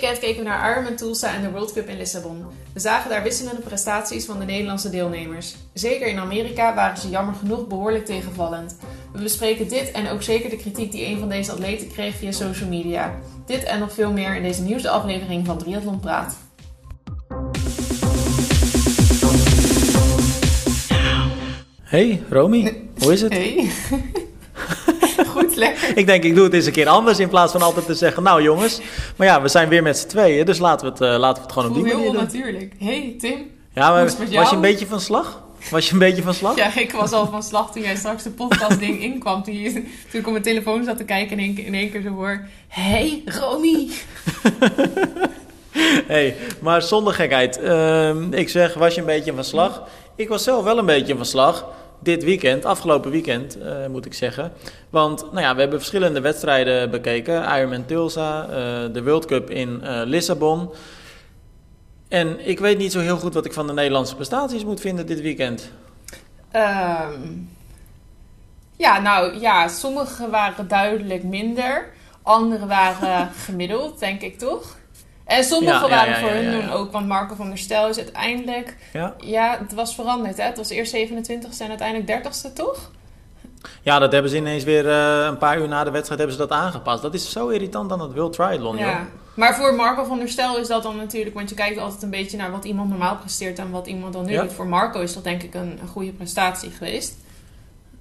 weekend keken we naar Ironman Tulsa en de World Cup in Lissabon. We zagen daar wisselende prestaties van de Nederlandse deelnemers. Zeker in Amerika waren ze jammer genoeg behoorlijk tegenvallend. We bespreken dit en ook zeker de kritiek die een van deze atleten kreeg via social media. Dit en nog veel meer in deze nieuwste aflevering van Triathlon Praat. Hey Romy, hoe is het? Hey. Lekker. Ik denk, ik doe het eens een keer anders in plaats van altijd te zeggen, nou jongens. Maar ja, we zijn weer met z'n tweeën, dus laten we het, uh, laten we het gewoon op die manier heel doen. natuurlijk. Hey Tim. Ja, maar was je een beetje van slag? Was je een beetje van slag? Ja, ik was al van slag toen jij straks de podcast ding inkwam. Toen, je, toen ik op mijn telefoon zat te kijken en in één, keer- in één keer zo hoor... Hey, Romy. hey, maar zonder gekheid. Ehm, ik zeg, was je een beetje van slag? Ik was zelf wel een beetje van slag. Dit weekend, afgelopen weekend eh, moet ik zeggen. Want nou ja, we hebben verschillende wedstrijden bekeken. Ironman Tulsa, eh, de World Cup in eh, Lissabon. En ik weet niet zo heel goed wat ik van de Nederlandse prestaties moet vinden dit weekend. Ehm, ja, nou ja, sommige waren duidelijk minder. Andere waren gemiddeld, denk ik toch? En sommige Ja, waren ja, voor hun doen ook, want Marco van der Stel is uiteindelijk... Ja? Ja, het was veranderd, hè? Het was eerst 27ste en uiteindelijk 30ste, toch? Ja, dat hebben ze ineens weer eh, een paar uur na de wedstrijd hebben ze dat aangepast. Dat is zo irritant aan het World Triathlon, joh. Ja. Maar voor Marco van der Stel is dat dan natuurlijk... Want je kijkt altijd een beetje naar wat iemand normaal presteert... en wat iemand dan nu doet. Voor Marco is dat denk ik een, een goede prestatie geweest.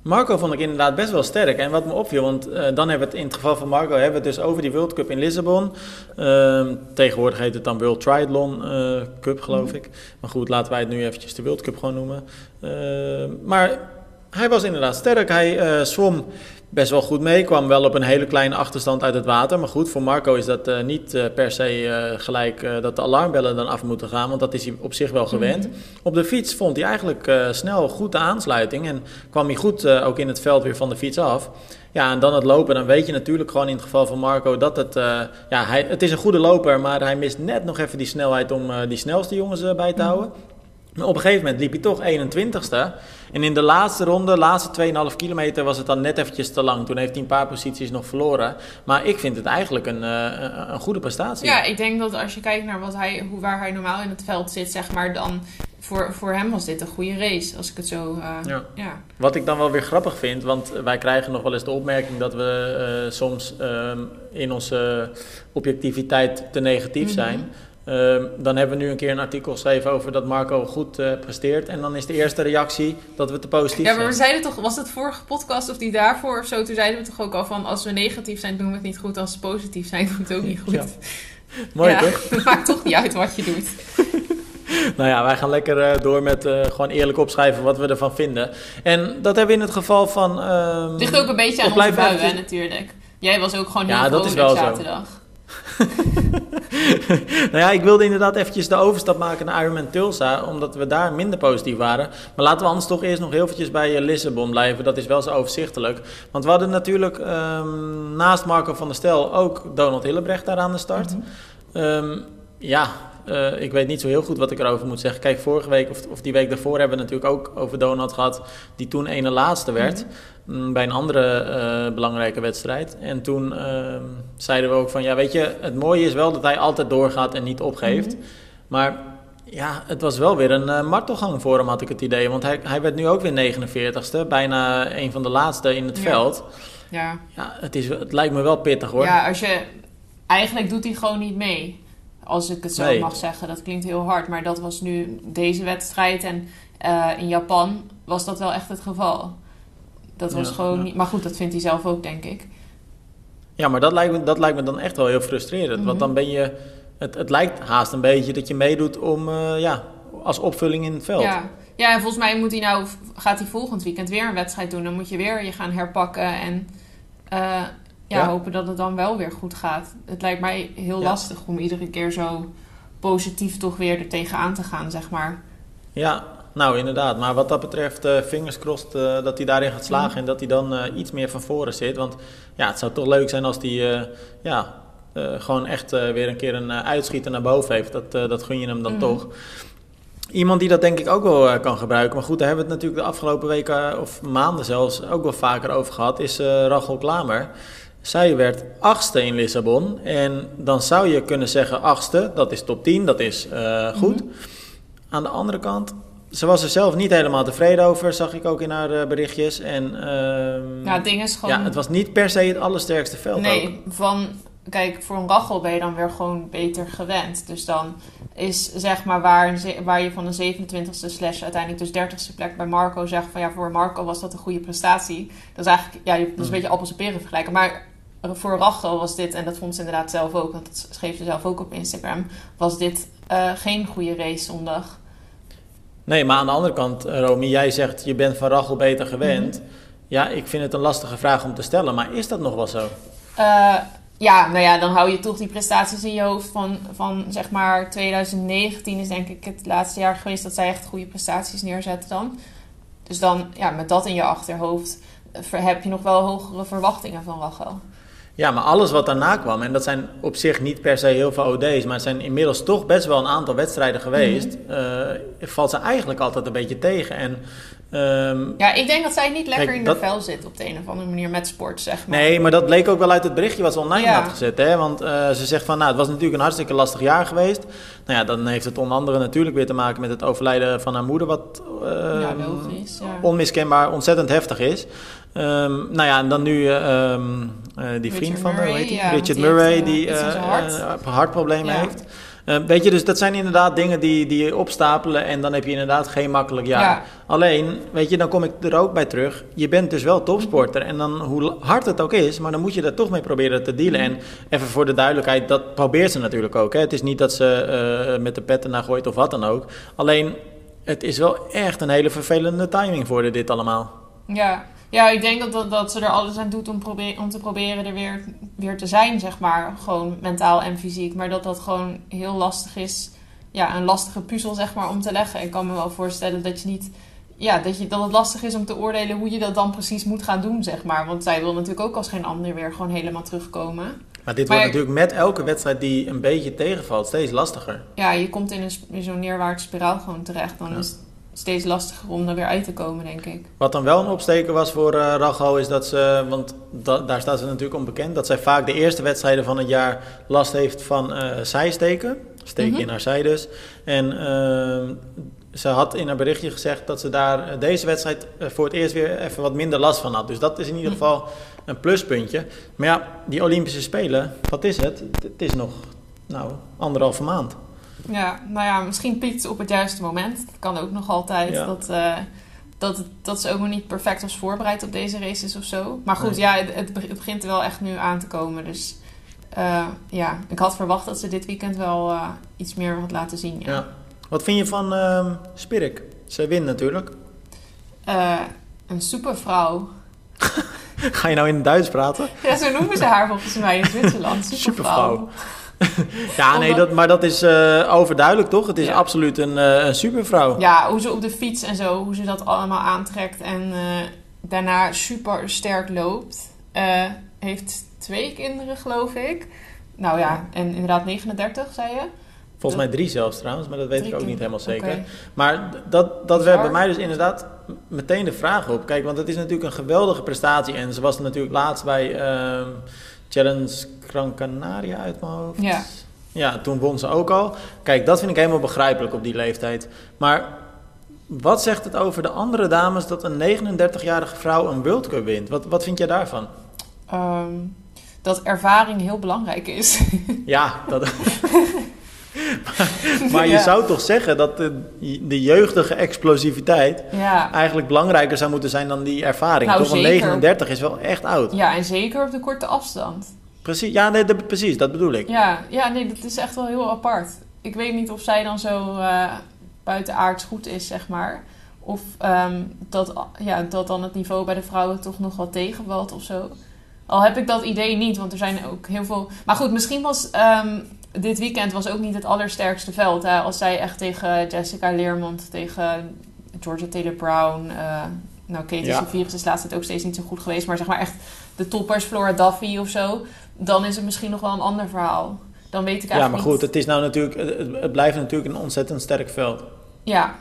Marco vond ik inderdaad best wel sterk. En wat me opviel, want eh, dan hebben we het in het geval van Marco hebben we het dus over die World Cup in Lissabon. Ehm, tegenwoordig heet het dan World Triathlon eh, Cup, geloof Mhm. ik. Maar goed, laten wij het nu eventjes de World Cup gewoon noemen. Ehm, maar hij was inderdaad sterk. Hij eh, zwom best wel goed mee. Kwam wel op een hele kleine achterstand uit het water. Maar goed, voor Marco is dat eh, niet eh, per se eh, gelijk dat de alarmbellen dan af moeten gaan. Want dat is hij op zich wel gewend. Mhm. Op de fiets vond hij eigenlijk snel goed de aansluiting. En kwam hij goed ook in het veld weer van de fiets af. Ja, en dan het lopen. Dan weet je natuurlijk gewoon in het geval van Marco dat het... ja, hij, het is een goede loper, maar hij mist net nog even die snelheid om die snelste jongens bij te houden. Maar op een gegeven moment liep hij toch 21ste. En in de laatste ronde, laatste 2,5 kilometer, was het dan net eventjes te lang. Toen heeft hij een paar posities nog verloren. Maar ik vind het eigenlijk een, eh, een, goede prestatie. Ja, ik denk dat als je kijkt naar wat hij, hoe, waar hij normaal in het veld zit, zeg maar, dan voor, voor hem was dit een goede race. Als ik het zo. eh, Ja. ja. Wat ik dan wel weer grappig vind, want wij krijgen nog wel eens de opmerking dat we eh, soms ehm, in onze objectiviteit te negatief Mhm. zijn. Ehm, dan hebben we nu een keer een artikel geschreven over dat Marco goed eh, presteert. En dan is de eerste reactie dat we te positief Ja, maar we zijn. zeiden toch, was het vorige podcast of die daarvoor of zo? Toen zeiden we toch ook al van als we negatief zijn, doen we het niet goed. Als we positief zijn, doen we het ook niet goed. Ja. Mooi Ja, toch? Het maakt toch niet uit wat je doet. Nou ja, wij gaan lekker eh, door met eh, gewoon eerlijk opschrijven wat we ervan vinden. En dat hebben we in het geval van... ehm, Het ligt ook een beetje aan onze blijven bui, hè, eventjes- natuurlijk. Jij was ook gewoon heel Ja, dat is wel zo. nou ja, ik wilde inderdaad eventjes de overstap maken naar Ironman Tulsa, omdat we daar minder positief waren. Maar laten we anders toch eerst nog heel eventjes bij eh, Lissabon blijven. Dat is wel zo overzichtelijk. Want we hadden natuurlijk ehm, naast Marco van der Stel ook Donald Hillebrecht daar aan de start. Ehm, ja, eh, ik weet niet zo heel goed wat ik erover moet zeggen. Kijk, vorige week of, of die week daarvoor hebben we natuurlijk ook over Donald gehad, die toen ene laatste werd. mm, Bij een andere eh, belangrijke wedstrijd. En toen ehm, zeiden we ook van, ja weet je, het mooie is wel dat hij altijd doorgaat en niet opgeeft. Maar ja, het was wel weer een eh, martelgang voor hem, had ik het idee. Want hij, hij werd nu ook weer 49ste, bijna een van de laatste in het Ja. veld. Ja. Ja, het, is, het lijkt me wel pittig hoor. ja, als je... Eigenlijk doet hij gewoon niet mee. Als ik het zo Nee. mag zeggen. Dat klinkt heel hard. Maar dat was nu deze wedstrijd. En eh, in Japan was dat wel echt het geval. Dat was Ja, gewoon ja. niet... Maar goed, dat vindt hij zelf ook, denk ik. Ja, maar dat lijkt me, dat lijkt me dan echt wel heel frustrerend. Mhm. Want dan ben je... Het, het lijkt haast een beetje dat je meedoet om... eh, ja, als opvulling in het veld. Ja. ja, en volgens mij moet hij nou, gaat hij volgend weekend weer een wedstrijd doen. Dan moet je weer je gaan herpakken en eh, ja, Ja. hopen dat het dan wel weer goed gaat. Het lijkt mij heel Ja. lastig om iedere keer zo positief toch weer er tegenaan te gaan, zeg maar. Ja, nou inderdaad. Maar wat dat betreft, fingers crossed eh, dat hij daarin gaat slagen en dat hij dan eh, iets meer van voren zit. Want ja, het zou toch leuk zijn als hij ja, gewoon echt weer een keer een uitschieter naar boven heeft. Dat, dat gun je hem dan Mhm. toch. Iemand die dat denk ik ook wel kan gebruiken. Maar goed, daar hebben we het natuurlijk de afgelopen weken, of maanden zelfs, ook wel vaker over gehad, is Rachel Klamer. Zij werd achtste in Lissabon. En dan zou je kunnen zeggen achtste, dat is top 10, dat is uh, goed. Mm -hmm. Aan de andere kant, ze was er zelf niet helemaal tevreden over, zag ik ook in haar uh, berichtjes. En, uh, ja, het ding is gewoon... Ja, het was niet per se het allersterkste veld Nee, ook. van... Kijk, voor een Rachel ben je dan weer gewoon beter gewend. Dus dan is zeg maar waar, waar je van een 27e slash uiteindelijk dus 30e plek bij Marco zegt van ja, voor Marco was dat een goede prestatie. Dat is eigenlijk, ja, dat is een beetje appels en peren vergelijken. Maar voor Rachel was dit, en dat vond ze inderdaad zelf ook, want dat schreef ze zelf ook op Instagram, was dit uh, geen goede race zondag. Nee, maar aan de andere kant, Romy, jij zegt je bent van Rachel beter gewend. Mm -hmm. Ja, ik vind het een lastige vraag om te stellen, maar is dat nog wel zo? Uh, ja, nou ja, dan hou je toch die prestaties in je hoofd van, van zeg maar 2019 is denk ik het laatste jaar geweest dat zij echt goede prestaties neerzetten dan. Dus dan, ja, met dat in je achterhoofd heb je nog wel hogere verwachtingen van Rachel. Ja, maar alles wat daarna kwam, en dat zijn op zich niet per se heel veel OD's, maar het zijn inmiddels toch best wel een aantal wedstrijden geweest, mm -hmm. uh, valt ze eigenlijk altijd een beetje tegen. En, um, ja, ik denk dat zij niet lekker kijk, in de dat... vel zit op de een of andere manier met sport, zeg maar. Nee, maar dat bleek ook wel uit het berichtje wat ze online ja. had gezet. Hè? Want uh, ze zegt van, nou, het was natuurlijk een hartstikke lastig jaar geweest. Nou ja, dan heeft het onder andere natuurlijk weer te maken met het overlijden van haar moeder, wat uh, ja, logisch, ja. onmiskenbaar ontzettend heftig is. Um, nou ja, en dan nu um, uh, die vriend van Murray, weet je, ja, Richard Murray, uh, die hart. uh, hartproblemen heeft. Uh, weet je, dus dat zijn inderdaad dingen die, die je opstapelen en dan heb je inderdaad geen makkelijk jaar. Ja. Alleen, weet je, dan kom ik er ook bij terug. Je bent dus wel topsporter en dan hoe hard het ook is, maar dan moet je er toch mee proberen te dealen. En even voor de duidelijkheid, dat probeert ze natuurlijk ook. Hè. Het is niet dat ze uh, met de petten naar gooit of wat dan ook. Alleen, het is wel echt een hele vervelende timing voor dit allemaal. Ja. Ja, ik denk dat, dat, dat ze er alles aan doet om, probeer, om te proberen er weer, weer te zijn, zeg maar. Gewoon mentaal en fysiek. Maar dat dat gewoon heel lastig is. Ja, een lastige puzzel, zeg maar, om te leggen. Ik kan me wel voorstellen dat je niet... Ja, dat, je, dat het lastig is om te oordelen hoe je dat dan precies moet gaan doen, zeg maar. Want zij wil natuurlijk ook als geen ander weer gewoon helemaal terugkomen. Maar dit Maar- wordt natuurlijk met elke wedstrijd die een beetje tegenvalt steeds lastiger. Ja, je komt in, een, in zo'n neerwaartse spiraal gewoon terecht. Dan Ja. is het steeds lastiger om er weer uit te komen, denk ik. Wat dan wel een opsteker was voor Rachel is dat ze, want da- daar staat ze natuurlijk onbekend, dat zij vaak de eerste wedstrijden van het jaar last heeft van eh zijsteken. Steken Mhm. in haar zij dus. En ehm, ze had in haar berichtje gezegd dat ze daar eh, deze wedstrijd voor het eerst weer even wat minder last van had. Dus dat is in ieder Mhm. geval een pluspuntje. Maar ja, die Olympische Spelen, wat is het? Het is nog, nou, anderhalve maand. Ja, nou ja, misschien piekt ze op het juiste moment. Dat kan ook nog altijd. Ja. Dat, eh, dat, dat ze ook nog niet perfect was voorbereid op deze races of zo. Maar goed, Nee. ja, het, het be- het begint er wel echt nu aan te komen. Dus eh, ja, ik had verwacht dat ze dit weekend wel eh, iets meer had laten zien. Ja. Ja. Wat vind je van ehm Spirik? Zij wint natuurlijk. Een supervrouw. Ga je nou in het Duits praten? Ja, zo noemen ze haar volgens mij in Zwitserland. Supervrouw. Supervrouw. Ja, nee, dat, maar dat is eh, overduidelijk toch? Het is Ja. absoluut een, een supervrouw. Ja, hoe ze op de fiets en zo, hoe ze dat allemaal aantrekt en eh, daarna super sterk loopt. Heeft twee kinderen, geloof ik. Nou ja, en inderdaad 39, zei je? Volgens mij drie zelfs trouwens, maar dat weet Drie ik ook niet helemaal zeker. Maar dat, dat werd bij mij dus inderdaad meteen de vraag op. Kijk, want het is natuurlijk een geweldige prestatie. En ze was natuurlijk laatst bij ehm, Challenge Gran Canaria uit mijn hoofd. Ja. Ja, toen won ze ook al. Kijk, dat vind ik helemaal begrijpelijk op die leeftijd. Maar wat zegt het over de andere dames dat een 39-jarige vrouw een World Cup wint? Wat, wat vind jij daarvan? Ehm, dat ervaring heel belangrijk is. Ja, dat... maar, maar je Ja. zou toch zeggen dat de, de jeugdige explosiviteit ja. eigenlijk belangrijker zou moeten zijn dan die ervaring. Nou, toch een zeker. 39 is wel echt oud. ja, en zeker op de korte afstand. Precies, ja, nee, dat, precies, dat bedoel ik. Ja, ja, nee, dat is echt wel heel apart. Ik weet niet of zij dan zo eh buitenaards goed is, zeg maar. Of ehm, dat, ja, dat dan het niveau bij de vrouwen toch nog wat tegenvalt of zo. Al heb ik dat idee niet, want er zijn ook heel veel... Maar goed, misschien was ehm, dit weekend was ook niet het allersterkste veld. Hè? Als zij echt tegen Jessica Leermond, tegen Georgia Taylor Brown... eh, nou, Katie Ja. Sophie is laatst ook steeds niet zo goed geweest. Maar zeg maar echt de toppers, Flora Duffy of zo... dan is het misschien nog wel een ander verhaal. Dan weet ik Ja, eigenlijk maar goed, niet. het, is nou natuurlijk, het, het blijft natuurlijk een ontzettend sterk veld. Ja.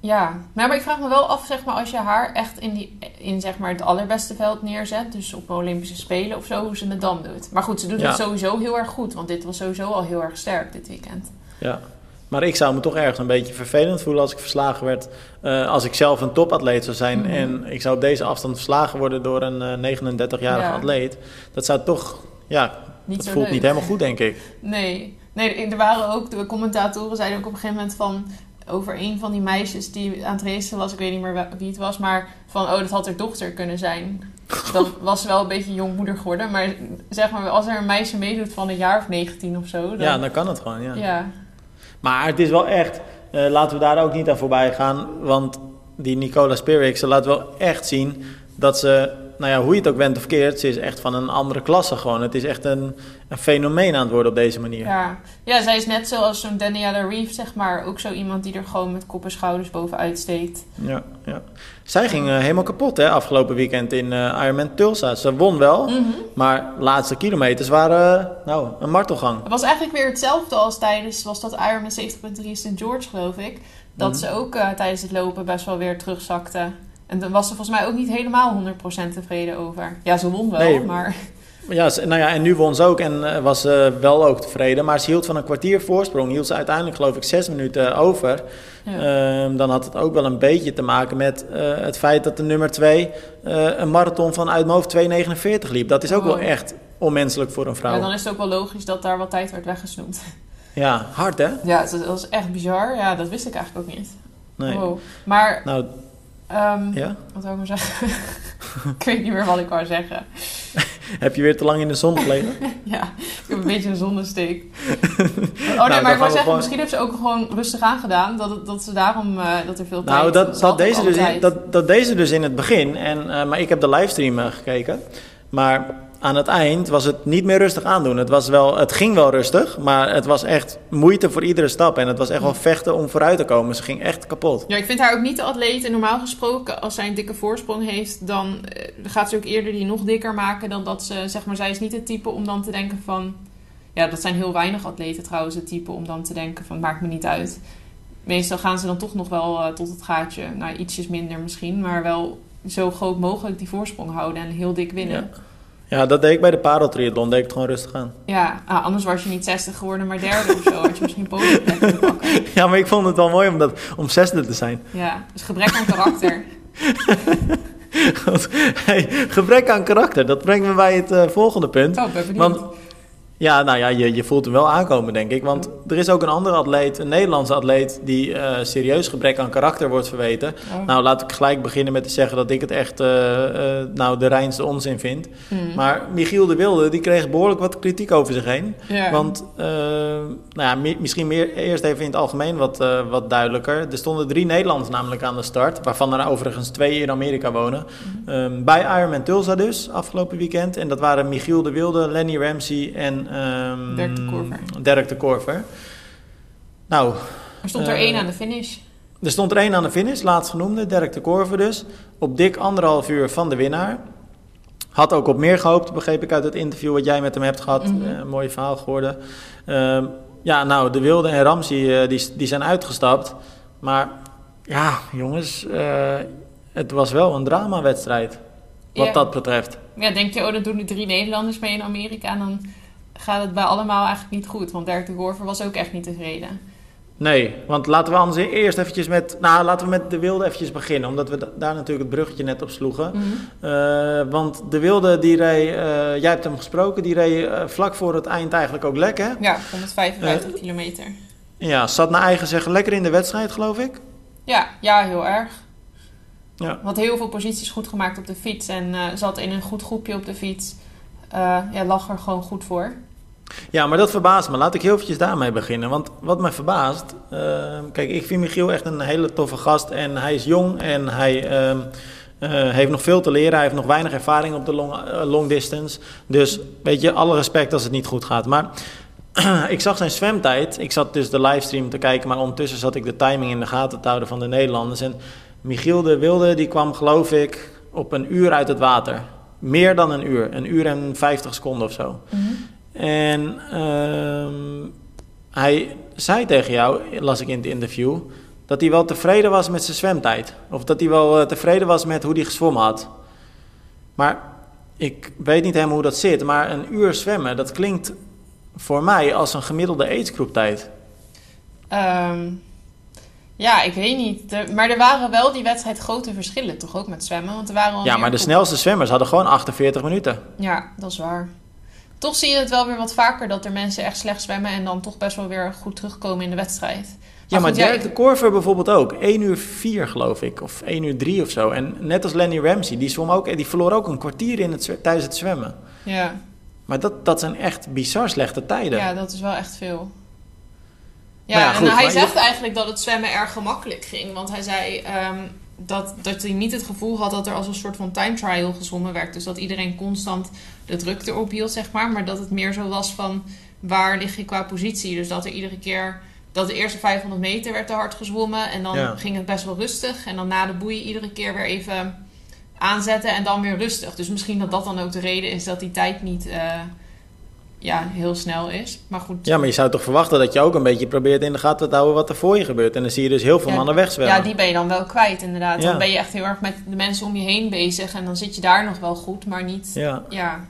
Ja, maar, maar ik vraag me wel af, zeg maar, als je haar echt in, die, in zeg maar, het allerbeste veld neerzet, dus op Olympische Spelen of zo, hoe ze het dan doet. Maar goed, ze doet Ja. het sowieso heel erg goed, want dit was sowieso al heel erg sterk dit weekend. Ja. Maar ik zou me toch ergens een beetje vervelend voelen als ik verslagen werd. eh, als ik zelf een topatleet zou zijn Mhm. en ik zou op deze afstand verslagen worden door een eh, 39-jarige Ja. atleet. Dat zou toch, ja, Niet dat voelt leuk. niet helemaal goed, denk ik. Nee, nee, er waren ook, de commentatoren zeiden ook op een gegeven moment van, over een van die meisjes die aan het racen was, ik weet niet meer wie het was, maar van, oh, dat had haar dochter kunnen zijn. Dan was wel een beetje jongmoeder geworden, maar zeg maar, als er een meisje meedoet van een jaar of 19 of zo, dan, Ja, dan kan het gewoon, ja. ja. Maar het is wel echt, eh, laten we daar ook niet aan voorbij gaan. Want die Nicola Spirik, ze laat wel echt zien dat ze, nou ja, hoe je het ook went of keert, ze is echt van een andere klasse gewoon. Het is echt een, een fenomeen aan het worden op deze manier. Ja. ja, zij is net zoals zo'n Daniela Reeve, zeg maar. Ook zo iemand die er gewoon met kop en schouders bovenuit steekt. Ja, ja. Zij ging eh, helemaal kapot hè, afgelopen weekend in eh Ironman Tulsa. Ze won wel, Mhm. maar de laatste kilometers waren, nou, een martelgang. Het was eigenlijk weer hetzelfde als tijdens, was dat Ironman 70.3 St. George, geloof ik. Dat Mhm. ze ook eh, tijdens het lopen best wel weer terugzakte. En dan was ze volgens mij ook niet helemaal 100% tevreden over. Ja, ze won wel, Nee. maar... Ja, nou ja, en nu won ze ook en eh, was ze wel ook tevreden. Maar ze hield van een kwartier voorsprong, hield ze uiteindelijk geloof ik zes minuten over. Ja. Ehm, dan had het ook wel een beetje te maken met eh, het feit dat de nummer 2 een marathon van uit mijn hoofd 2,49 liep. Dat is ook wel Oh. echt onmenselijk voor een vrouw. Ja, Ja, dan is het ook wel logisch dat daar wat tijd werd weggesnoept. hard hè? Ja, dat is echt bizar. Ja, dat wist ik eigenlijk ook niet. Nee. Wow. Maar, Nou, ehm, ja? wat wou ik maar zeggen? ik weet niet meer wat ik wou zeggen. Heb je weer te lang in de zon gelegen? Ja, ik heb een beetje een zonnesteek. Oh nee, dan maar ik wou zeggen, gewoon- misschien heeft ze ook gewoon rustig aangedaan. Dat, dat ze daarom, eh, dat er veel tijd... nou, dat, dat, deze dus in, dat, dat deze dus in het begin. En, eh, maar ik heb de livestream eh, gekeken. Maar aan het eind was het niet meer rustig aandoen. Het, was wel, het ging wel rustig, maar het was echt moeite voor iedere stap. En het was echt wel vechten om vooruit te komen. Ze ging echt kapot. Ja, ik vind haar ook niet de atleet. En normaal gesproken, als zij een dikke voorsprong heeft, dan eh, gaat ze ook eerder die nog dikker maken dan dat ze, zeg maar, zij is niet het type om dan te denken van, ja, dat zijn heel weinig atleten trouwens, het type om dan te denken van, maakt me niet uit. Meestal gaan ze dan toch nog wel eh, tot het gaatje, nou, ietsjes minder misschien, maar wel zo groot mogelijk die voorsprong houden en heel dik winnen. Ja, dat deed ik bij de padeltriathlon. Deed ik het gewoon rustig aan. Ja, ah, anders was je niet 60 geworden, maar derde of zo. Had je misschien podiumplek kunnen pakken. Ja, maar ik vond het wel mooi om, dat, om zesde te zijn. Ja, dus gebrek aan karakter. Hey, gebrek aan karakter, dat brengt me bij het eh, volgende punt. Oh, ben benieuwd. Want ja, nou ja, je, je voelt hem wel aankomen, denk ik. Want er is ook een andere atleet, een Nederlandse atleet, die eh, serieus gebrek aan karakter wordt verweten. Oh. Nou, laat ik gelijk beginnen met te zeggen dat ik het echt eh, eh, nou, de reinste onzin vind. Hmm. Maar Michiel de Wilde, die kreeg behoorlijk wat kritiek over zich heen. Want, nou ja, mi- misschien meer, eerst even in het algemeen wat, wat duidelijker. Er stonden drie Nederlanders namelijk aan de start, waarvan er overigens twee in Amerika wonen. Ehm, bij Ironman Tulsa dus, afgelopen weekend. En dat waren Michiel de Wilde, Lenny Ramsey en... ehm, Dirk de Korver. Dirk de Korver. Nou, Er stond er Eh, één aan de finish. er stond er één aan de finish, laatst genoemde, Dirk de Korver dus. Op dik anderhalf uur van de winnaar. Had ook op meer gehoopt, begreep ik uit het interview wat jij met hem hebt gehad. Een mooi verhaal geworden. Ehm, ja, nou, de Wilde en Ramsey eh, die, die zijn uitgestapt. Maar ja, jongens, het was wel een dramawedstrijd. Wat Ja. dat betreft. Ja, denk je, oh, dan doen er drie Nederlanders mee in Amerika. En dan gaat het bij allemaal eigenlijk niet goed. Want Dirk de Gorver was ook echt niet tevreden. Nee, want laten we anders eerst eventjes met... Nou, laten we met de Wilde eventjes beginnen. Omdat we da- daar natuurlijk het bruggetje net op sloegen. Eh, want de Wilde, die reed... eh, jij hebt hem gesproken, die reed eh, vlak voor het eind eigenlijk ook lekker. Ja, 155 Eh. kilometer. Ja, zat naar eigen zeggen lekker in de wedstrijd, geloof ik. Ja, ja, heel erg. Ja. Had heel veel posities goed gemaakt op de fiets. En zat in een goed groepje op de fiets. Eh, ja, lag er gewoon goed voor. Ja, maar dat verbaast me. Laat ik heel eventjes daarmee beginnen. Want wat mij verbaast... eh, kijk, ik vind Michiel echt een hele toffe gast. En hij is jong en hij ehm, eh, heeft nog veel te leren. Hij heeft nog weinig ervaring op de long, eh, long distance. Dus weet je, alle respect als het niet goed gaat. Maar ik zag zijn zwemtijd. Ik zat dus de livestream te kijken, maar ondertussen zat ik de timing in de gaten te houden van de Nederlanders. En Michiel de Wilde, die kwam geloof ik op een uur uit het water. Meer dan een uur. Een uur en 50 seconden of zo. En ehm, hij zei tegen jou, las ik in het interview, dat hij wel tevreden was met zijn zwemtijd. Of dat hij wel eh, tevreden was met hoe hij gezwommen had. Maar ik weet niet helemaal hoe dat zit. Maar een uur zwemmen, dat klinkt voor mij als een gemiddelde aidsgroeptijd. Ehm, ja, ik weet niet. Maar er waren wel die wedstrijd grote verschillen, toch ook met zwemmen? Want er waren Ja, maar de snelste zwemmers hadden gewoon 48 minuten. Ja, dat is waar. Toch zie je het wel weer wat vaker dat er mensen echt slecht zwemmen en dan toch best wel weer goed terugkomen in de wedstrijd. Ja, maar Dirk de Korver bijvoorbeeld ook. 1 uur 4 geloof ik. Of 1 uur 3 of zo. En net als Lenny Ramsey, die, zwom ook, die verloor ook een kwartier in het, tijdens het zwemmen. Ja, Maar dat, dat zijn echt bizar slechte tijden. ja, dat is wel echt veel. Ja, goed, en hij je- zegt eigenlijk dat het zwemmen erg gemakkelijk ging. Want hij zei ehm, dat, dat hij niet het gevoel had dat er als een soort van time trial gezwommen werd. Dus dat iedereen constant de druk erop hield, zeg maar. Maar dat het meer zo was van waar lig je qua positie. Dus dat er iedere keer dat de eerste 500 meter werd te hard gezwommen. En dan Ja. ging het best wel rustig. En dan na de boei iedere keer weer even aanzetten en dan weer rustig. Dus misschien dat dat dan ook de reden is dat die tijd niet eh, ja, heel snel is. Maar goed. Ja, maar je zou toch verwachten dat je ook een beetje probeert in de gaten te houden wat er voor je gebeurt. En dan zie je dus heel veel Ja, mannen wegzwemmen. Ja, die ben je dan wel kwijt, inderdaad. Ja. Dan ben je echt heel erg met de mensen om je heen bezig. En dan zit je daar nog wel goed, maar niet. Ja. Ja.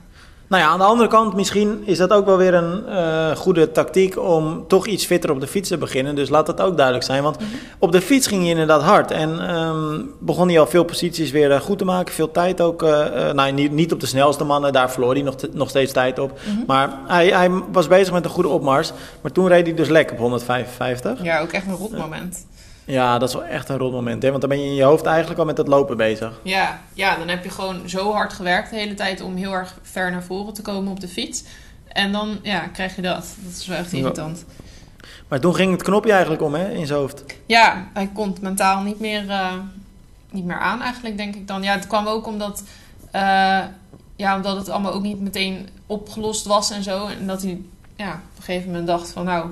Nou ja, aan de andere kant, misschien is dat ook wel weer een eh, goede tactiek om toch iets fitter op de fiets te beginnen. Dus laat dat ook duidelijk zijn. Want Mhm. op de fiets ging je inderdaad hard. En ehm, begon hij al veel posities weer eh, goed te maken. Veel tijd ook. eh, nou, niet, niet op de snelste mannen, daar verloor hij nog, te- nog steeds tijd op. Mhm. Maar hij, hij was bezig met een goede opmars. Maar toen reed hij dus lek op 155. ja, ook echt een rot moment. Ja, dat is wel echt een rot moment. Hè? Want dan ben je in je hoofd eigenlijk al met het lopen bezig. Ja, ja, dan heb je gewoon zo hard gewerkt de hele tijd om heel erg ver naar voren te komen op de fiets. En dan ja, krijg je dat. Dat is wel echt Ja. irritant. Maar toen ging het knopje eigenlijk om hè, in zijn hoofd. Ja, hij kon het mentaal niet meer, eh, niet meer aan eigenlijk, denk ik dan. Ja, het kwam ook omdat, eh, ja, omdat het allemaal ook niet meteen opgelost was en zo. En dat hij ja, op een gegeven moment dacht van nou,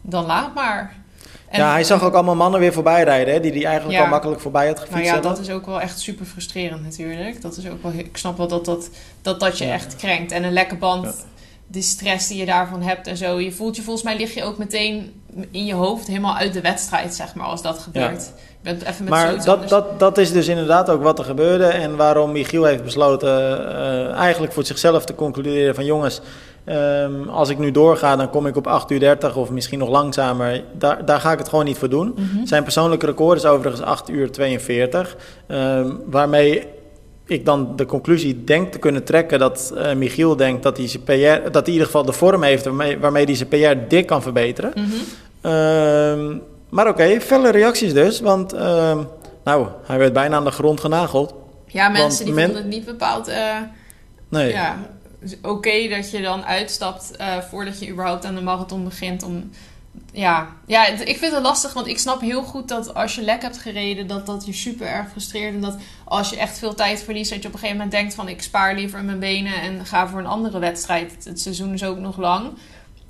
dan laat maar. En- ja, hij zag ook allemaal mannen weer voorbij rijden, hè, die hij eigenlijk Ja. al makkelijk voorbij had gefietst. Nou ja, dat is ook wel echt super frustrerend natuurlijk. Dat is ook wel, ik snap wel dat dat, dat, dat je Ja. echt krenkt. En een lekke band, Ja. de stress die je daarvan hebt en zo. Je voelt je, volgens mij lig je ook meteen in je hoofd helemaal uit de wedstrijd, zeg maar, als dat gebeurt. Je bent even met Maar dat, dat, dat is dus inderdaad ook wat er gebeurde. En waarom Michiel heeft besloten eh, eigenlijk voor zichzelf te concluderen van jongens, ehm, als ik nu doorga, dan kom ik op 8 uur 30 of misschien nog langzamer. Daar, daar ga ik het gewoon niet voor doen. Mhm. Zijn persoonlijke record is overigens 8 uur 42. ehm, waarmee ik dan de conclusie denk te kunnen trekken dat eh, Michiel denkt dat hij, zijn PR, dat hij in ieder geval de vorm heeft waarmee, waarmee hij zijn PR dik kan verbeteren. Mhm. Ehm, maar oké, felle reacties dus. Want nou, hij werd bijna aan de grond genageld. Ja, mensen die men- vonden het niet bepaald eh, Nee. ja, oké dat je dan uitstapt eh, voordat je überhaupt aan de marathon begint. Om, ja, ja ik vind het lastig, want ik snap heel goed dat als je lek hebt gereden, dat dat je super erg frustreert. En dat als je echt veel tijd verliest, dat je op een gegeven moment denkt van ik spaar liever mijn benen en ga voor een andere wedstrijd. Het, seizoen is ook nog lang.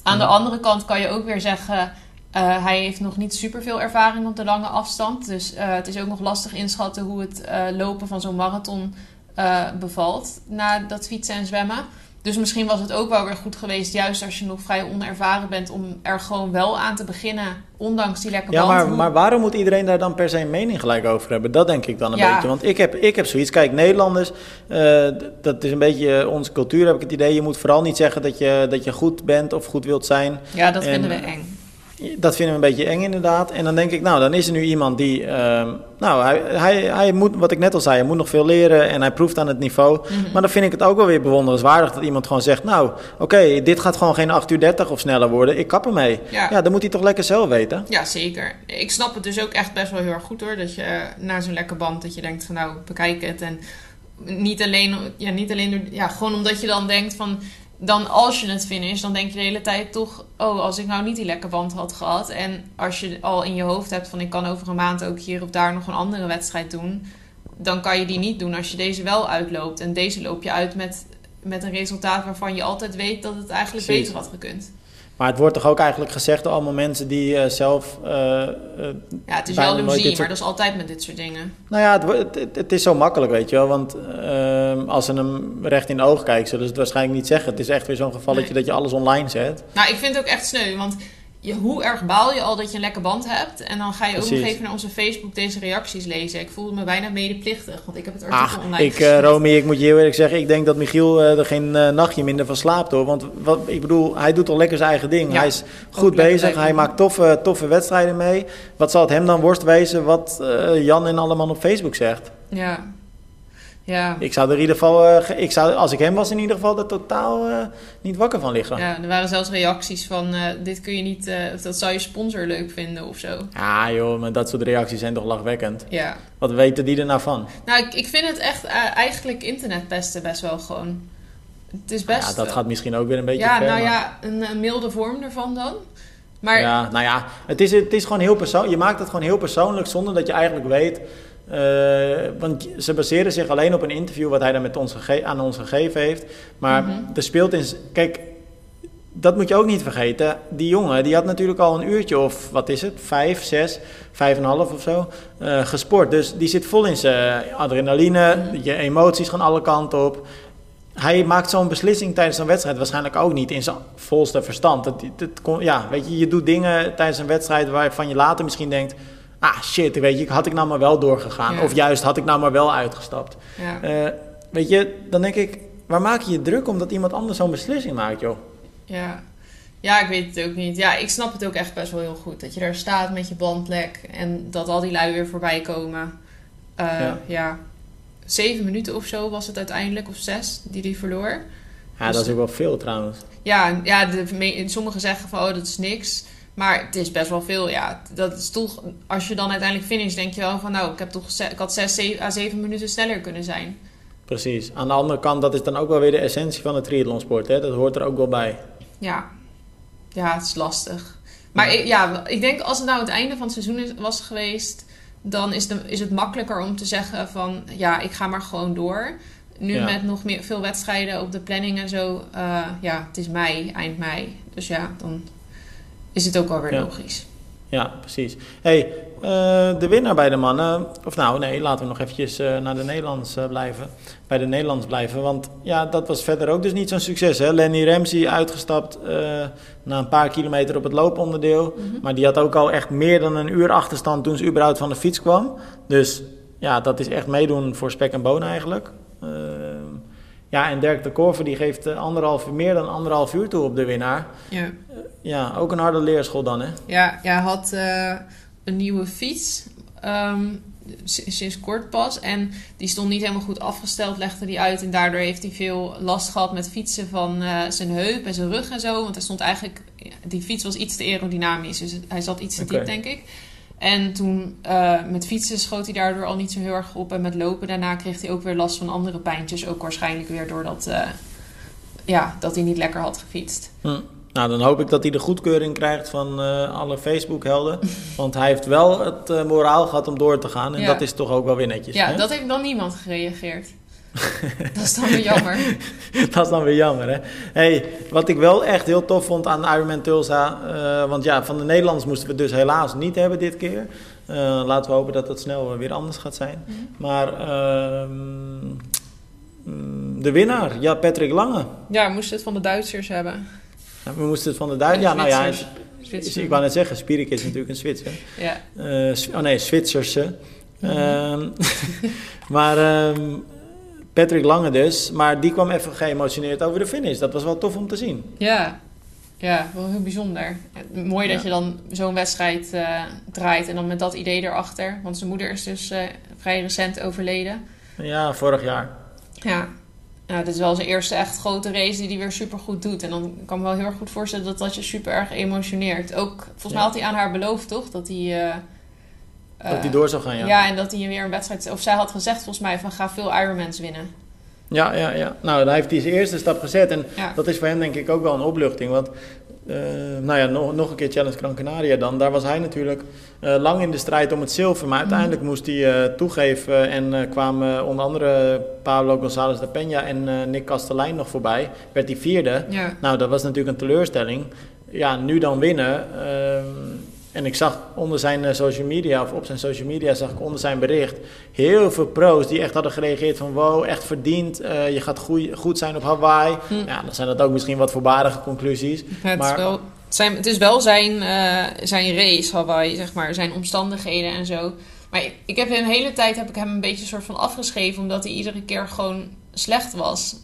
Aan de andere kant kan je ook weer zeggen, eh, hij heeft nog niet superveel ervaring op de lange afstand. Dus eh, het is ook nog lastig inschatten hoe het lopen van zo'n marathon eh, bevalt na dat fietsen en zwemmen. Dus misschien was het ook wel weer goed geweest, juist als je nog vrij onervaren bent, om er gewoon wel aan te beginnen, ondanks die lekke Ja, band. maar, maar waarom moet iedereen daar dan per se een mening gelijk over hebben? Dat denk ik dan een Ja. beetje. Want ik heb, ik heb zoiets. Kijk, Nederlanders, eh, dat is een beetje onze cultuur, heb ik het idee. Je moet vooral niet zeggen dat je, dat je goed bent of goed wilt zijn. ja, dat en- vinden we eng. Dat vinden we een beetje eng inderdaad. En dan denk ik, nou, dan is er nu iemand die... ehm, nou, hij, hij, hij moet, wat ik net al zei, hij moet nog veel leren en hij proeft aan het niveau. Mhm. Maar dan vind ik het ook wel weer bewonderenswaardig dat iemand gewoon zegt... nou, oké, dit gaat gewoon geen 8 uur 30 of sneller worden. Ik kap ermee. Ja. Ja, dan moet hij toch lekker zelf weten. Ja, zeker. Ik snap het dus ook echt best wel heel erg goed hoor. Dat je eh, na zo'n lekker band, dat je denkt van nou, bekijk het. En niet alleen, ja, niet alleen ja, gewoon omdat je dan denkt van, dan als je het finish, dan denk je de hele tijd toch, oh, als ik nou niet die lekker band had gehad. En als je al in je hoofd hebt van ik kan over een maand ook hier of daar nog een andere wedstrijd doen. Dan kan je die niet doen als je deze wel uitloopt. En deze loop je uit met, met een resultaat waarvan je altijd weet dat het eigenlijk Precies. beter had gekund. Maar het wordt toch ook eigenlijk gezegd door allemaal mensen die eh, zelf... eh, eh, Ja, het is bijna wel nooit loezie, dit soort- maar dat is altijd met dit soort dingen. Nou ja, het, het, is zo makkelijk, weet je wel. Want ehm, als ze hem recht in de ogen kijken, zullen ze het waarschijnlijk niet zeggen. Het is echt weer zo'n gevalletje Nee. dat je alles online zet. Nou, ik vind het ook echt sneu, want je, hoe erg baal je al dat je een lekke band hebt. En dan ga je ook nog even naar onze Facebook deze reacties lezen. Ik voelde me bijna medeplichtig, want ik heb het artikel Ach, online ik, eh, Romy, ik moet je heel eerlijk zeggen, ik denk dat Michiel eh, er geen eh, nachtje minder van slaapt hoor. Want wat, ik bedoel, hij doet al lekker zijn eigen ding. Ja, hij is goed lekker bezig, hij maakt toffe, toffe wedstrijden mee. Wat zal het hem dan worst wezen wat Jan en allemaal op Facebook zegt? Ja. Ja. Ik zou er in ieder geval, eh, ik zou, als ik hem was in ieder geval, er totaal eh, niet wakker van liggen. Ja. ja, er waren zelfs reacties van eh, dit kun je niet, of dat zou je sponsor leuk vinden of zo. joh, maar dat soort reacties zijn toch lachwekkend. Ja. Wat weten die er nou van? Nou, ik, ik vind het echt eigenlijk internetpesten best wel gewoon. Het is best. Ja, dat gaat misschien ook weer een beetje Ja, ver. nou maar- ja, een, milde vorm ervan dan. Maar Ja, nou ja, het is, het is gewoon heel persoonlijk. Je maakt het gewoon heel persoonlijk zonder dat je eigenlijk weet. Eh, want ze baseren zich alleen op een interview wat hij dan met ons aan ons gegeven heeft. Maar Mhm. er speelt in. Kijk, dat moet je ook niet vergeten. Die jongen die had natuurlijk al een uurtje of wat is het? Vijf, zes, vijf en een half of zo. eh, gesport. Dus die zit vol in zijn adrenaline. Mhm. Je emoties gaan alle kanten op. Hij maakt zo'n beslissing tijdens een wedstrijd waarschijnlijk ook niet in zijn volste verstand. Het, kon- ja, weet je, je doet dingen tijdens een wedstrijd waarvan je later misschien denkt... Ah, shit, weet je, had ik nou maar wel doorgegaan. Ja. Of juist, had ik nou maar wel uitgestapt. ja. Eh, weet je, dan denk ik, waar maak je je druk omdat iemand anders zo'n beslissing maakt, joh? Ja. ja, ik weet het ook niet. Ja, ik snap het ook echt best wel heel goed. Dat je daar staat met je bandlek en dat al die lui weer voorbij komen. Eh, Ja. ja. Zeven minuten of zo was het uiteindelijk, of zes, die die verloor. Ja, Dus- dat is ook wel veel trouwens. Ja, ja de, me- sommigen zeggen van, oh, dat is niks. Maar het is best wel veel, ja. Dat is toch, als je dan uiteindelijk finish, denk je wel van, nou, ik, heb toch, ik had zes zeven, à zeven minuten sneller kunnen zijn. Precies. Aan de andere kant, dat is dan ook wel weer de essentie van de triathlonsport, hè? Dat hoort er ook wel bij. Ja, ja het is lastig. Maar ik, ja, ik denk als het nou het einde van het seizoen was geweest, dan is, de, is het makkelijker om te zeggen van ja, ik ga maar gewoon door. Nu Ja. met nog meer, veel wedstrijden op de planning en zo, eh, ja, het is mei, eind mei. Dus ja, dan is het ook wel weer Ja. logisch. Ja, precies. hey, eh, de winnaar bij de mannen... Of nou, nee, laten we nog eventjes eh, naar de Nederlands eh, blijven. Bij de Nederlands blijven. Want ja, dat was verder ook dus niet zo'n succes. Hè? Lenny Ramsey uitgestapt na een paar kilometer op het looponderdeel. Mhm. Maar die had ook al echt meer dan een uur achterstand toen ze überhaupt van de fiets kwam. Dus ja, dat is echt meedoen voor spek en bonen eigenlijk. Ja, en Dirk de Korver die geeft eh, anderhalf, meer dan anderhalf uur toe op de winnaar. Ja, Ja, ook een harde leerschool dan, hè? ja, ja had eh, een nieuwe fiets. ehm, sinds kort pas. En die stond niet helemaal goed afgesteld, legde die uit. En daardoor heeft hij veel last gehad met fietsen van eh, zijn heup en zijn rug en zo. Want hij stond eigenlijk... Die fiets was iets te aerodynamisch. Dus hij zat iets te diep, denk ik. En toen eh, met fietsen schoot hij daardoor al niet zo heel erg op. En met lopen daarna kreeg hij ook weer last van andere pijntjes. Ook waarschijnlijk weer doordat eh, ja, dat hij niet lekker had gefietst. Hm. Nou, dan hoop ik dat hij de goedkeuring krijgt van eh, alle Facebook-helden. Want hij heeft wel het moraal gehad om door te gaan. En Ja. dat is toch ook wel weer netjes. Ja, hè? dat heeft dan niemand gereageerd. dat is dan weer jammer. dat is dan weer jammer, hè? Hey, wat ik wel echt heel tof vond aan Ironman Tulsa... eh, want ja, van de Nederlanders moesten we dus helaas niet hebben dit keer. Eh, laten we hopen dat het snel weer anders gaat zijn. Mhm. Maar ehm, mm, de winnaar, ja, Patrick Lange. Ja, we moesten het van de Duitsers hebben. Ja, we moesten het van de Duitsers... Ja, nou ja, Zwitsers. ik wou net zeggen, Spierik is natuurlijk een Zwitser. Ja. Eh, oh nee, Zwitserse. Ehm, maar ehm, Patrick Lange dus. Maar die kwam even geëmotioneerd over de finish. Dat was wel tof om te zien. Ja. Ja, wel heel bijzonder. Mooi dat je dan zo'n wedstrijd eh, draait en dan met dat idee erachter. Want zijn moeder is dus eh, vrij recent overleden. Ja, vorig jaar. Ja. Ja, dit is wel zijn eerste echt grote race die hij weer super goed doet. En dan kan ik me wel heel erg goed voorstellen dat dat je super erg emotioneert. Ook, volgens mij had hij aan haar beloofd, toch? Dat hij... eh, dat hij door zou gaan, ja. Ja, en dat hij weer een wedstrijd... Of zij had gezegd volgens mij van ga veel Ironmans winnen. Ja, ja, ja. Nou, daar heeft hij zijn eerste stap gezet. En Ja. dat is voor hem denk ik ook wel een opluchting. Want, eh, nou ja, nog, nog een keer Challenge Gran Canaria dan. Daar was hij natuurlijk eh, lang in de strijd om het zilver. Maar uiteindelijk moest hij eh, toegeven. En kwamen onder andere Pablo González de Peña en Nick Kastelein nog voorbij. Werd hij vierde. Ja. Nou, dat was natuurlijk een teleurstelling. Ja, nu dan winnen. ehm, en ik zag onder zijn eh, social media, of op zijn social media, zag ik onder zijn bericht heel veel pro's die echt hadden gereageerd van wow, echt verdiend. eh, je gaat goeie- goed zijn op Hawaii. Hm. Ja, dan zijn dat ook misschien wat voorbarige conclusies. Het Maar- is wel zijn, het is wel zijn, eh, zijn race, Hawaii, zeg maar, zijn omstandigheden en zo. Maar ik, ik heb de hele tijd heb ik hem een beetje soort van afgeschreven, omdat hij iedere keer gewoon slecht was.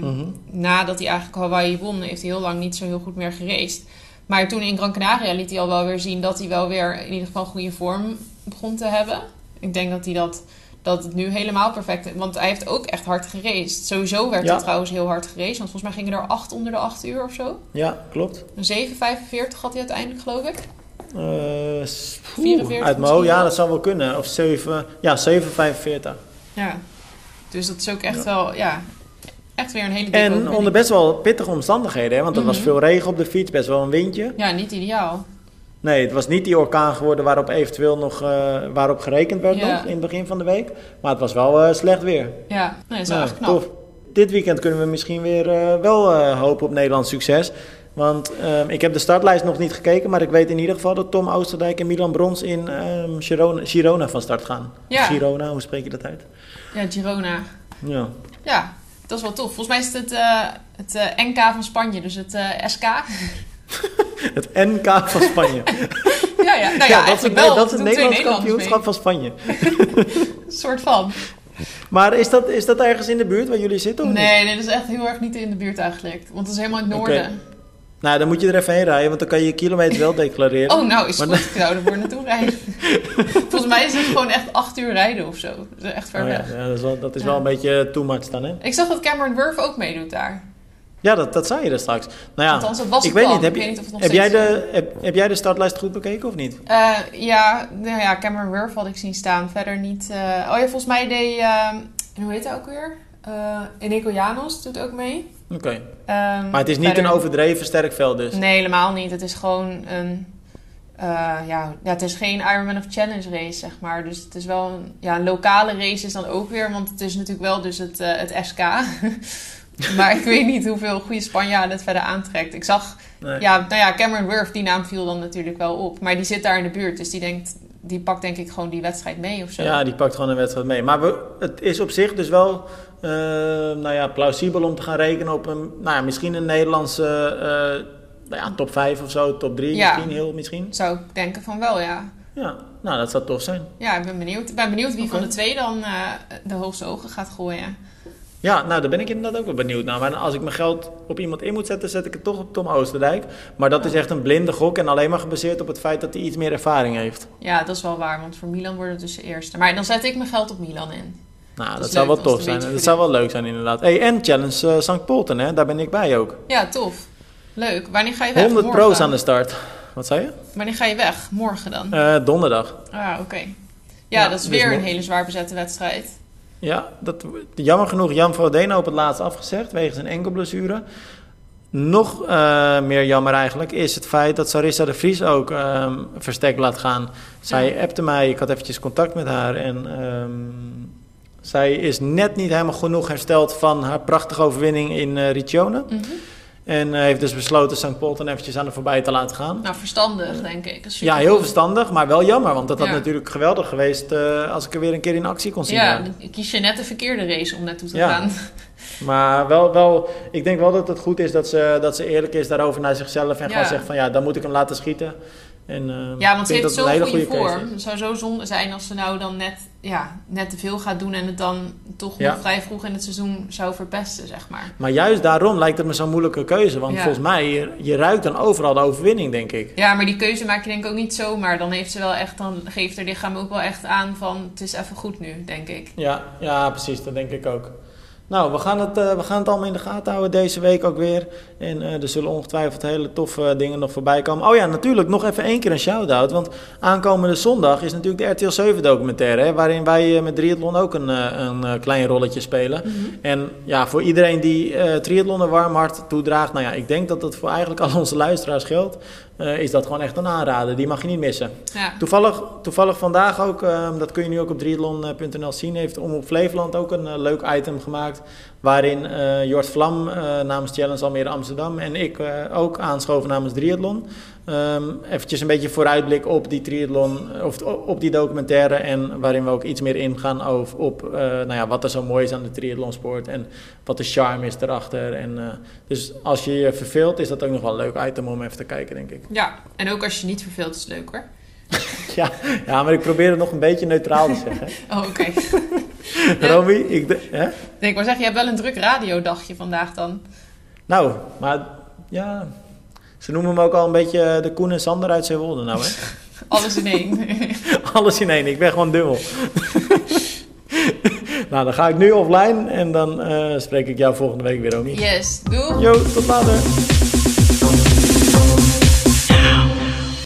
Mhm. Nadat hij eigenlijk Hawaii won, heeft hij heel lang niet zo heel goed meer geraced. Maar toen in Gran Canaria liet hij al wel weer zien dat hij wel weer in ieder geval goede vorm begon te hebben. Ik denk dat hij dat, dat het nu helemaal perfect is. Want hij heeft ook echt hard geraced. Sowieso werd Ja. hij trouwens heel hard geraced. Want volgens mij gingen er acht onder de acht uur of zo. Ja, klopt. Een 7,45 had hij uiteindelijk, geloof ik. 44 uit mijn ja, dat zou wel kunnen. Of 7, ja, 7,45. Ja. Dus dat is ook echt wel, ja, echt weer een hele dikke En onder best wel pittige omstandigheden, hè? want er was Mhm. veel regen op de fiets, best wel een windje. Ja, niet ideaal. Nee, het was niet die orkaan geworden waarop eventueel nog eh, waarop gerekend werd Ja. nog in het begin van de week. Maar het was wel eh, slecht weer. Ja, nee, dat is wel Nou, echt knap. tof. Dit weekend kunnen we misschien weer eh, wel hopen op Nederlands succes. Want ehm, ik heb de startlijst nog niet gekeken, maar ik weet in ieder geval dat Tom Oosterdijk en Milan Brons in ehm, Girona, Girona van start gaan. Ja. Girona, hoe spreek je dat uit? Ja, Girona. Ja. Ja, dat is wel tof. Volgens mij is het het, eh, het eh, NK van Spanje, dus het eh, SK. Het NK van Spanje. ja, ja, nou ja, dat is wel. dat is het Nederlands kampioenschap van Spanje. Een soort van. Maar is dat, is dat ergens in de buurt waar jullie zitten? Of? Nee, nee, dat is echt heel erg niet in de buurt eigenlijk. Want het is helemaal in het noorden. Nou, dan moet je er even heen rijden, want dan kan je je kilometer wel declareren. Oh, nou is Maar goed. Er voor naartoe rijden. Volgens mij is het gewoon echt acht uur rijden of zo. Dat is echt ver Oh ja, weg. ja, dat is wel, dat is Ja. wel een beetje too much dan, hè? Ik zag dat Cameron Wurf ook meedoet daar. Ja, dat, dat zei je er straks. Nou ja, Althans, dat was ik het weet dan. niet, heb, Ik weet niet of het nog heb, jij de, heb, heb jij de startlijst goed bekeken of niet? Eh, ja, nou ja, Cameron Wurf had ik zien staan. Verder niet. eh, Oh ja, volgens mij deed. en hoe heet hij ook weer? Eneko Janos doet ook mee. Oké. Ehm, Maar het is niet verder- een overdreven sterk veld dus. Nee, helemaal niet. Het is gewoon een. eh, ja, ja, het is geen Ironman of Challenge race, zeg maar. Dus het is wel een, ja, een lokale race is dan ook weer, want het is natuurlijk wel dus het, eh, het SK. maar ik weet niet hoeveel goede Spanjaarden het verder aantrekt. Ik zag, Nee. ja, nou ja, Cameron Wurf, die naam viel dan natuurlijk wel op. Maar die zit daar in de buurt, dus die denkt, die pakt denk ik gewoon die wedstrijd mee of zo. Ja, die pakt gewoon een wedstrijd mee. Maar we, het is op zich dus wel eh, nou ja, plausibel om te gaan rekenen op een, nou ja, misschien een Nederlandse eh, nou ja, top 5 of zo, top 3 Ja. misschien, heel misschien. Zou ik denken van wel, ja. Ja, nou dat zou tof zijn. Ja, ik ben benieuwd. Ik ben benieuwd wie van de twee dan eh, de hoogste ogen gaat gooien. Ja, nou daar ben ik inderdaad ook wel benieuwd naar. Maar als ik mijn geld op iemand in moet zetten, zet ik het toch op Tom Oosterdijk. Maar dat is echt een blinde gok en alleen maar gebaseerd op het feit dat hij iets meer ervaring heeft. Ja, dat is wel waar, want voor Milan wordt het dus de eerste. Maar dan zet ik mijn geld op Milan in. Nou, dat, zou wel tof zijn. Dat zou wel leuk zijn inderdaad. Hey, en Challenge eh St. Polten, hè? daar ben ik bij ook. Ja, tof. Leuk. Wanneer ga je weg? 100 Morgen? pro's aan de start. Wat zei je? Wanneer ga je weg? Morgen dan? Eh, donderdag. Ah, oké. Ja, Ja, dat is dus weer een hele zwaar bezette wedstrijd. Ja, dat, jammer genoeg Jan Frodeno op het laatst afgezegd wegens een enkelblessure. Nog eh, meer jammer eigenlijk is het feit dat Sarissa de Vries ook ehm verstek laat gaan. Zij Ja. appte mij, ik had eventjes contact met haar en ehm, zij is net niet helemaal genoeg hersteld van haar prachtige overwinning in Riccione. Mhm. En heeft dus besloten St. Polten eventjes aan de voorbij te laten gaan. Nou, verstandig, denk ik. Ja, heel verstandig, maar wel jammer. Want dat had natuurlijk geweldig geweest eh, als ik er weer een keer in actie kon zien. Ja, Ja. dan kies je net de verkeerde race om naartoe te Ja. gaan. Maar wel, wel, ik denk wel dat het goed is dat ze, dat ze eerlijk is daarover naar zichzelf. En Ja. gewoon zegt van ja, dan moet ik hem laten schieten. En, eh, Ja, want ze heeft zo'n goede vorm. Het zou zo zonde zijn als ze nou dan net, ja, net te veel gaat doen en het dan toch Ja. nog vrij vroeg in het seizoen zou verpesten, zeg maar. Maar juist daarom lijkt het me zo'n moeilijke keuze. Want Ja. volgens mij, je, je ruikt dan overal de overwinning, denk ik. Ja, maar die keuze maak je denk ik ook niet zomaar. Dan heeft ze wel echt, dan geeft haar lichaam ook wel echt aan van het is even goed nu, denk ik. Ja, ja, precies, dat denk ik ook. Nou, we gaan, het, eh, we gaan het allemaal in de gaten houden deze week ook weer. En eh, er zullen ongetwijfeld hele toffe dingen nog voorbij komen. Oh ja, natuurlijk nog even één keer een shout-out. Want aankomende zondag is natuurlijk de RTL 7 documentaire. Hè, waarin wij eh, met triathlon ook een, een klein rolletje spelen. En ja, voor iedereen die eh triathlon een warm hart toedraagt. Nou ja, ik denk dat dat voor eigenlijk al onze luisteraars geldt. Eh, is dat gewoon echt een aanrader. Die mag je niet missen. Ja, Toevallig, toevallig vandaag ook, eh, dat kun je nu ook op triathlon.nl zien, heeft Omroep Flevoland ook een eh, leuk item gemaakt. Waarin eh Jort Vlam namens Challenge Almere Amsterdam en ik ook aanschoven namens Triathlon. Um, eventjes een beetje vooruitblik op die triathlon, of op die documentaire. En waarin we ook iets meer ingaan over, op uh, nou ja, wat er zo mooi is aan de triathlonsport. En wat de charme is erachter. En, uh, dus als je je verveelt, is dat ook nog wel een leuk item om even te kijken, denk ik. Ja, en ook als je niet verveelt, is het leuk hoor. ja, ja, maar ik probeer het nog een beetje neutraal te zeggen. oh, oké. Okay. Romy, ik... Hè? Nee, ik wou zeggen, je hebt wel een druk radiodagje vandaag dan. Nou, maar ja... Ze noemen me ook al een beetje de Koen en Sander uit Zeewolde nou, hè? Alles in één. Alles in één, ik ben gewoon dubbel. nou, dan ga ik nu offline en dan uh, spreek ik jou volgende week weer, Romy. Yes, doei. Jo, tot later.